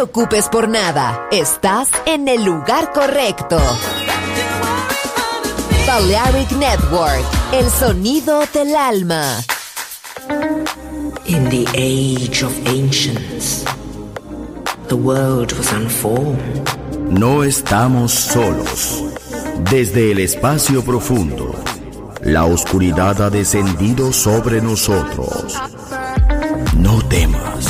preocupes por nada. Estás en el lugar correcto. Balearic Network, el sonido del alma. In the age of ancients, the world was unformed. No estamos solos. Desde el espacio profundo, la oscuridad ha descendido sobre nosotros. No temas.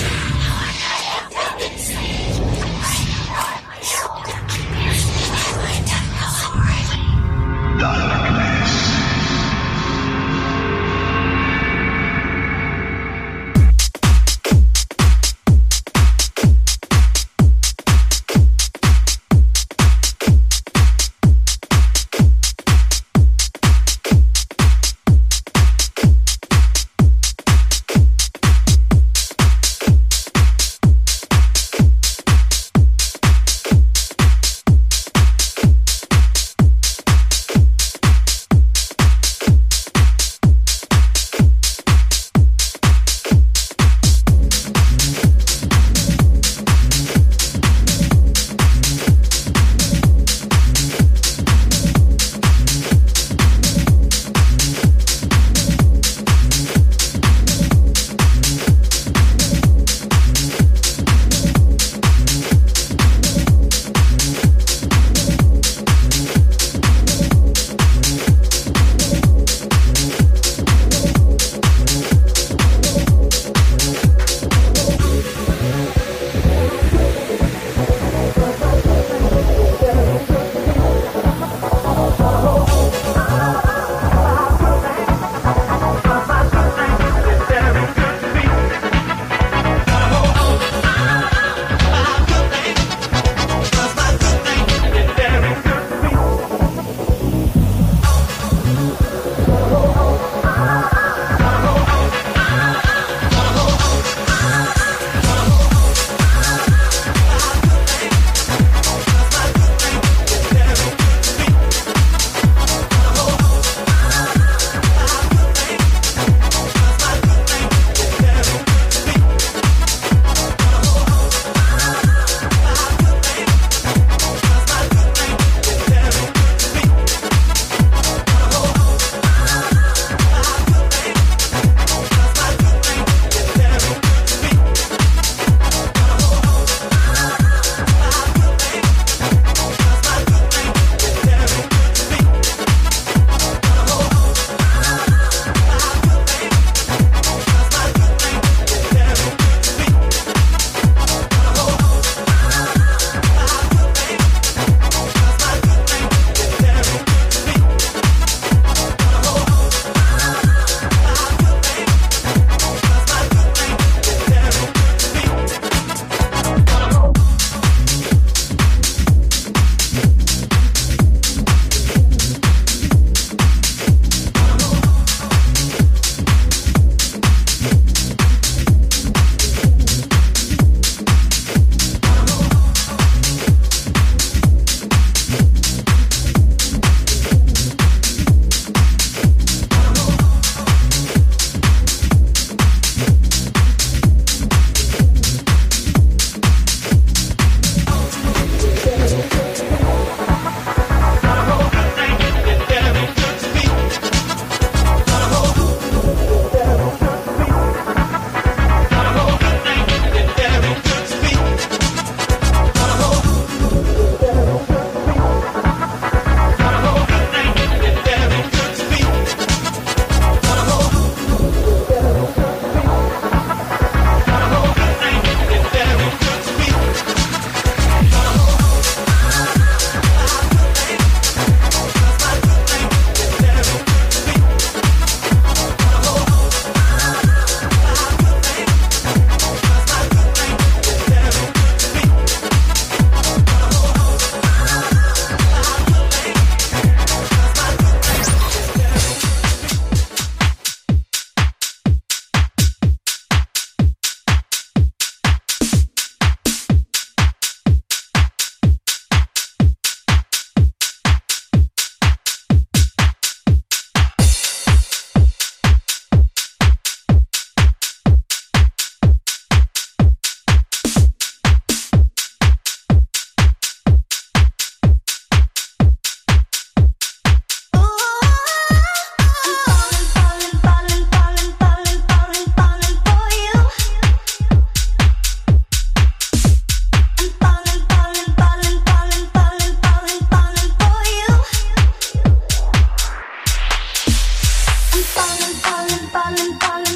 Bye.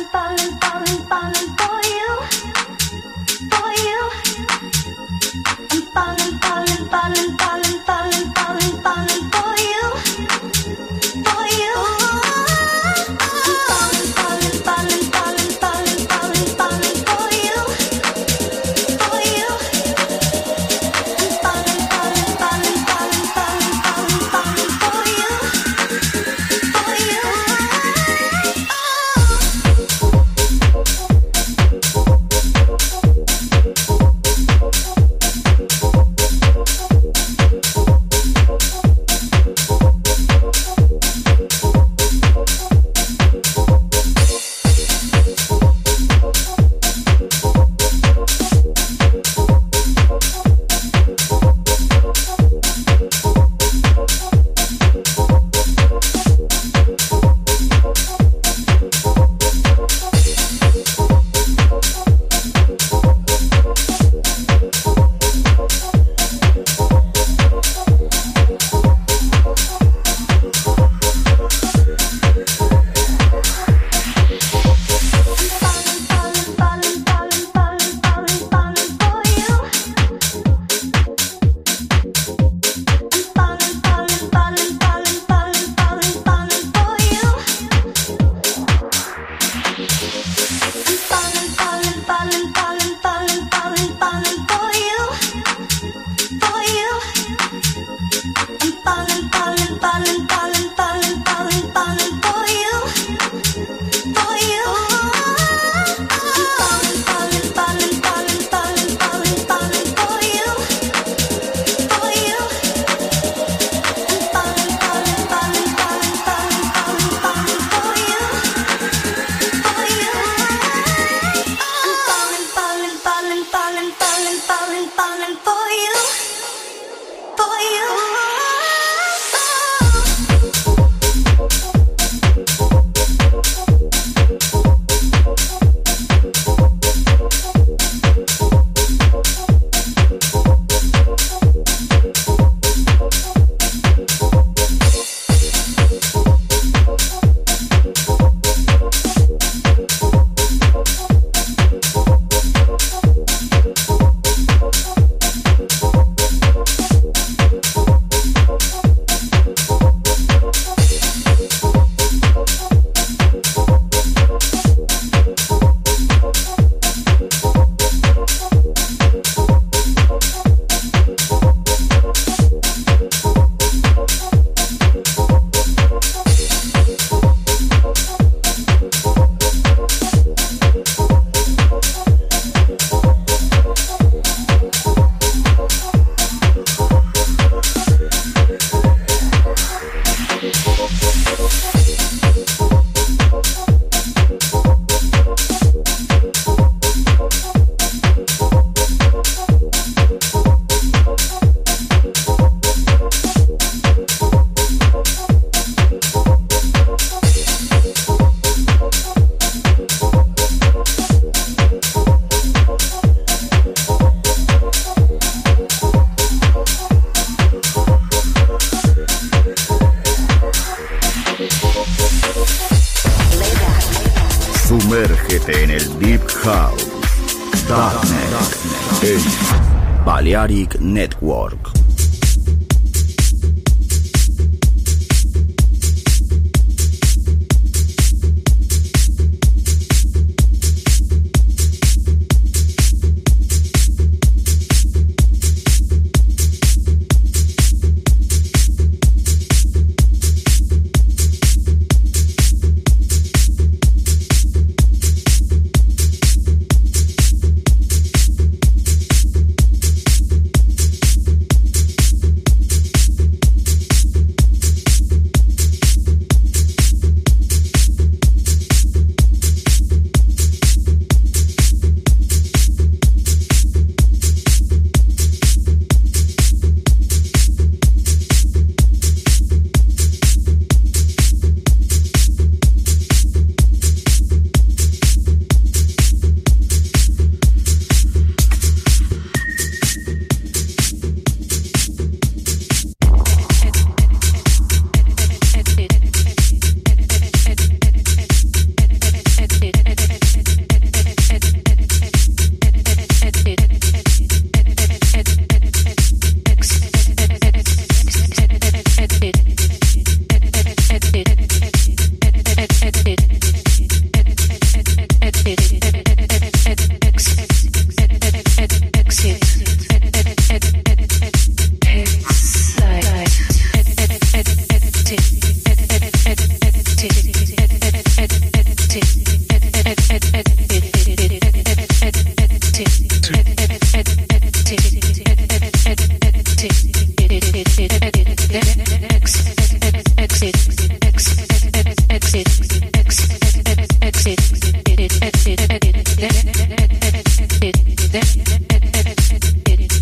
Balearic Network.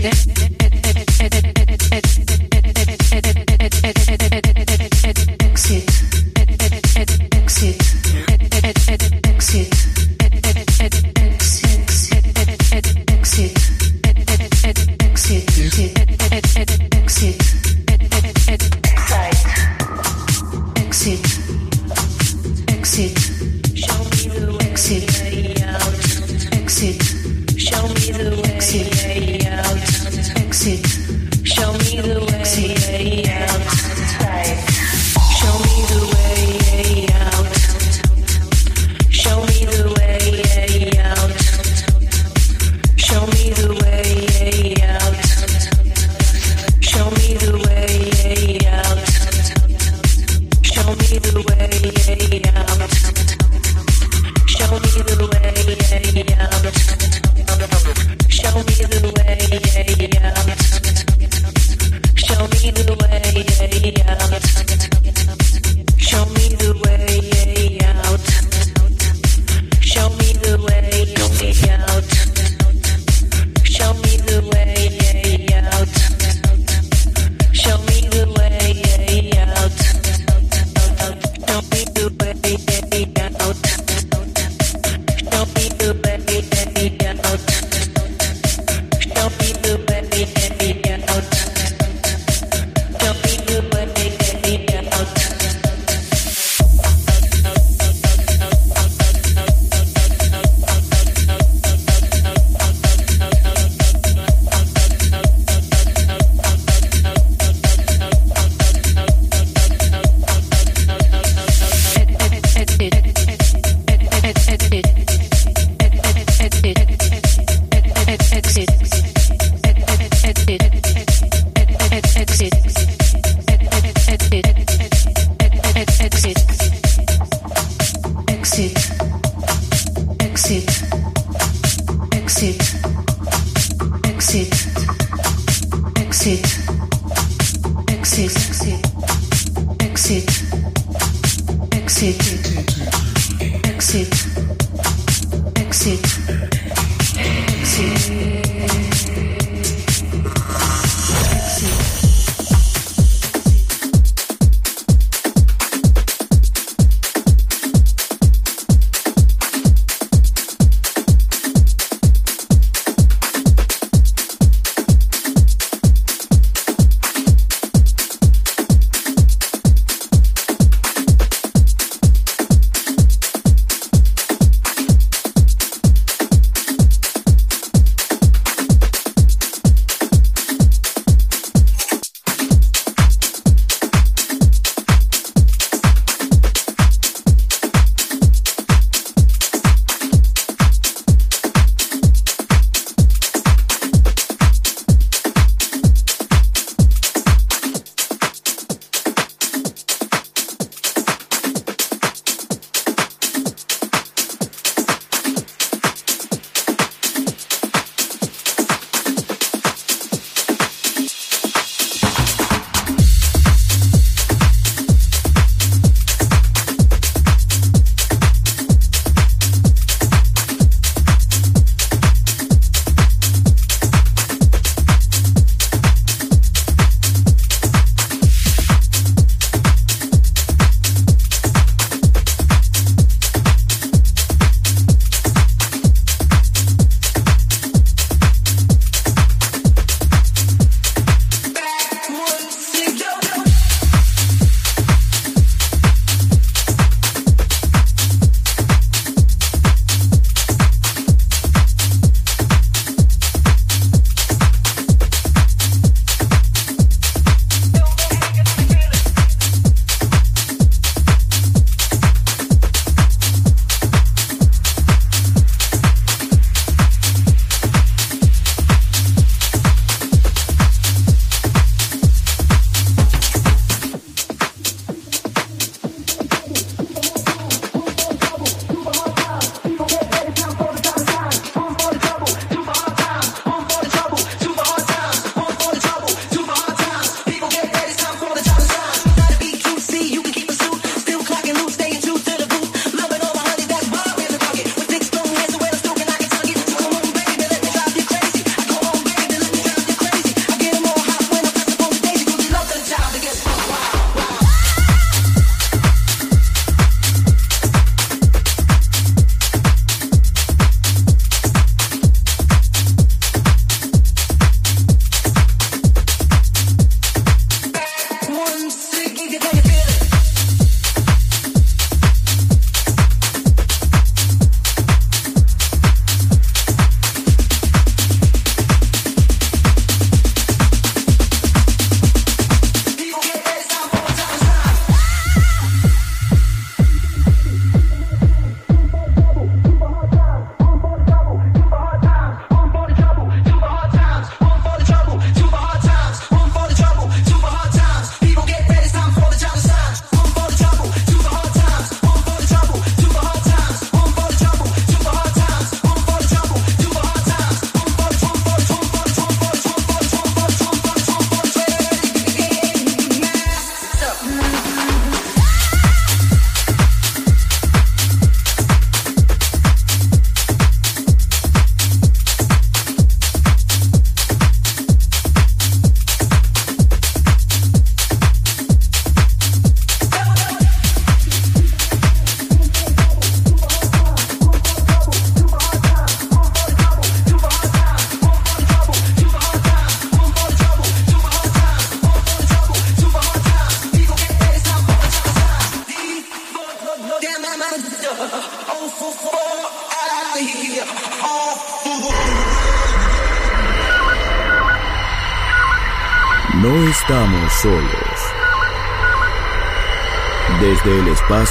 Way out.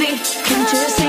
me. Can you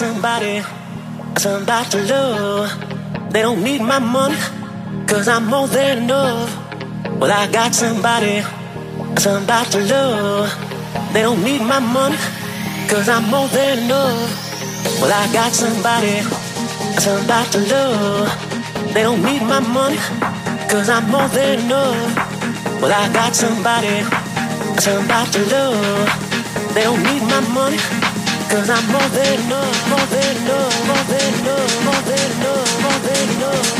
somebody, somebody to love. They don't need my money, cause I'm more than enough. Well, I got somebody, somebody to love. They don't need my money, cause I'm more than enough. Well, I got somebody, somebody to love. They don't need my money, cause I'm more than enough. Well, I got somebody, somebody to love. They don't need my money. Cause I'm more than enough, more than enough, more than enough, more than enough, more than enough,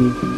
嗯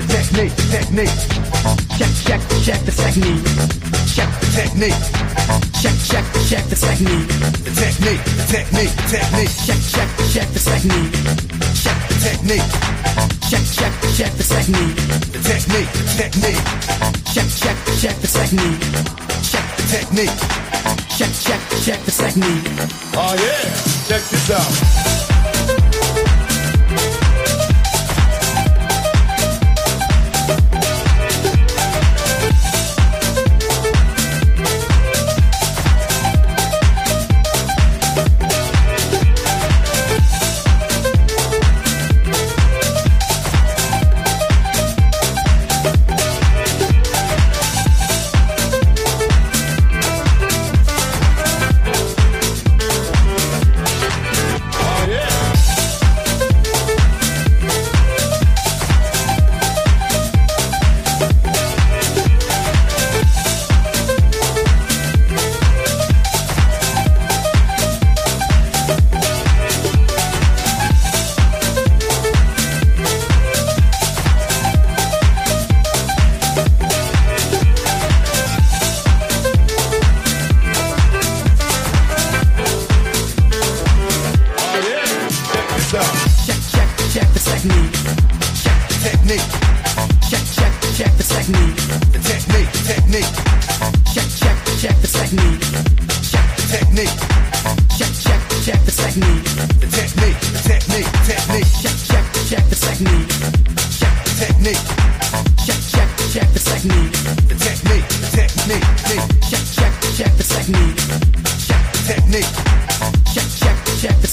the technique, technique. Check, check, check the technique. Check the technique. Check, check, check the technique. The technique, the technique, technique. Check, check, check the technique. Check the technique. Check, check, check the technique. The technique, the technique. Check, check, check the technique. Check the technique. Check, check, check the technique. Oh yeah, check this out.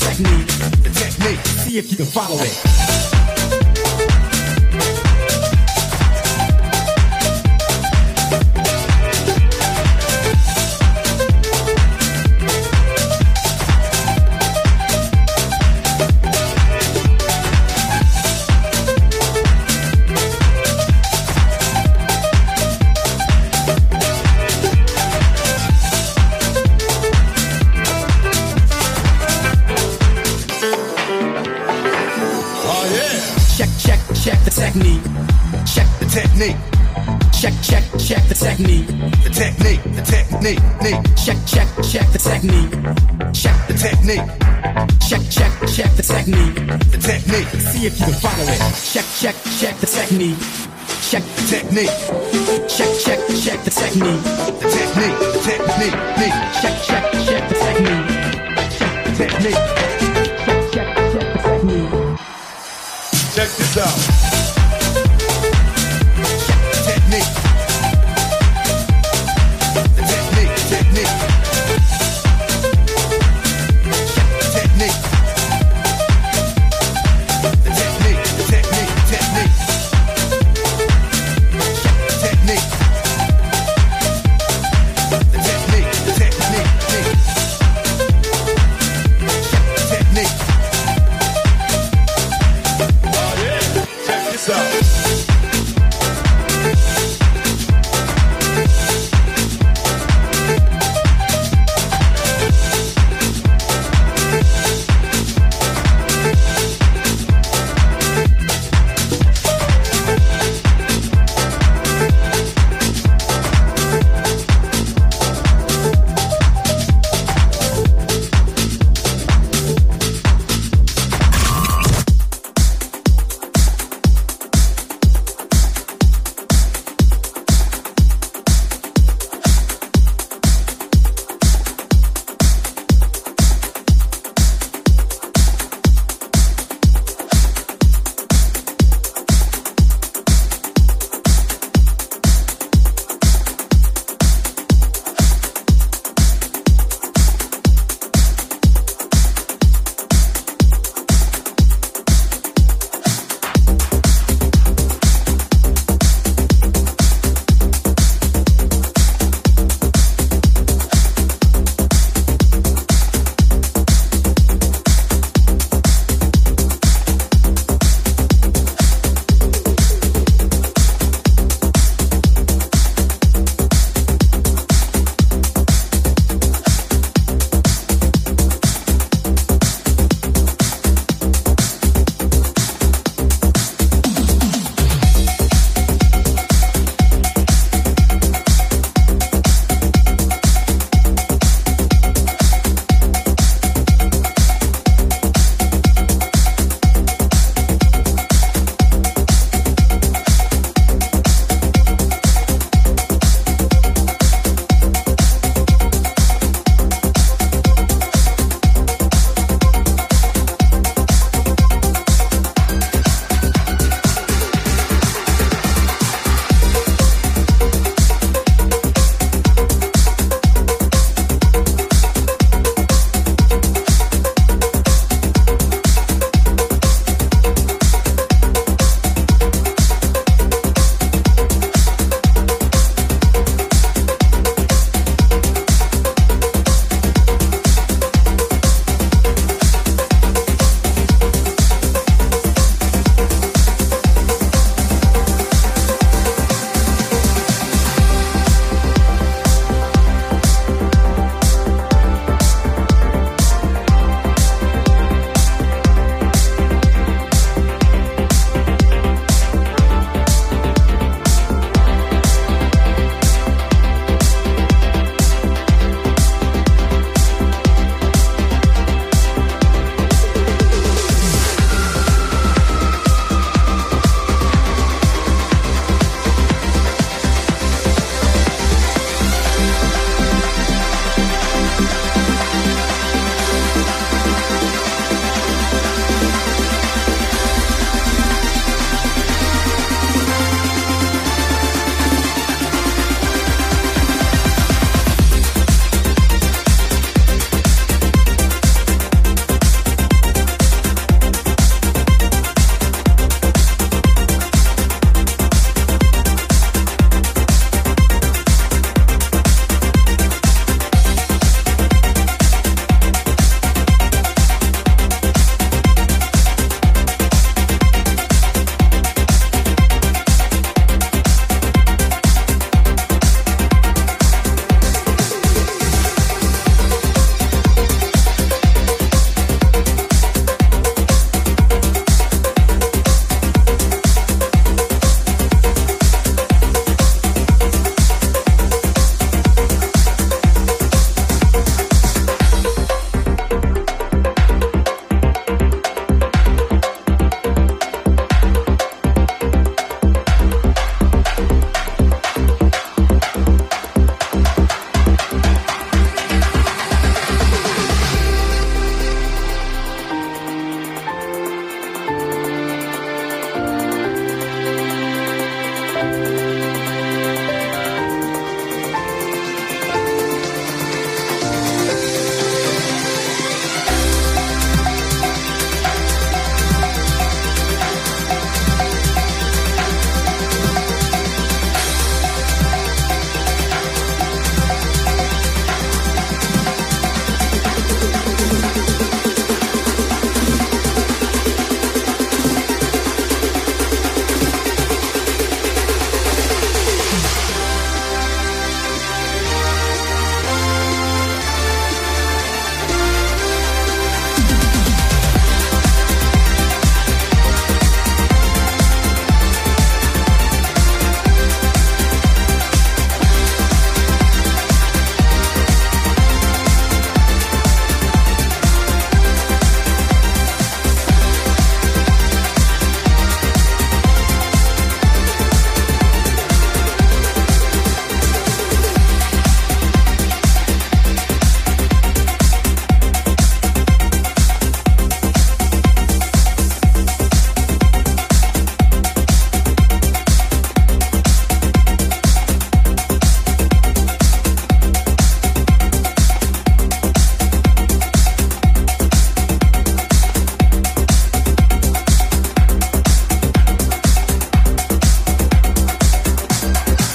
Technique. The technique. See if you can follow it. Technique. Check, check, check the technique. The technique, the technique. Check, check, check the technique. Check the technique. Check, check, check the technique. The technique. See if you can follow it. Check, check, check the technique. Check the technique. Check, check, check the technique. The technique, the technique, technique. Check, check, check the technique. Check the technique. Check, check, check the technique. Check this out.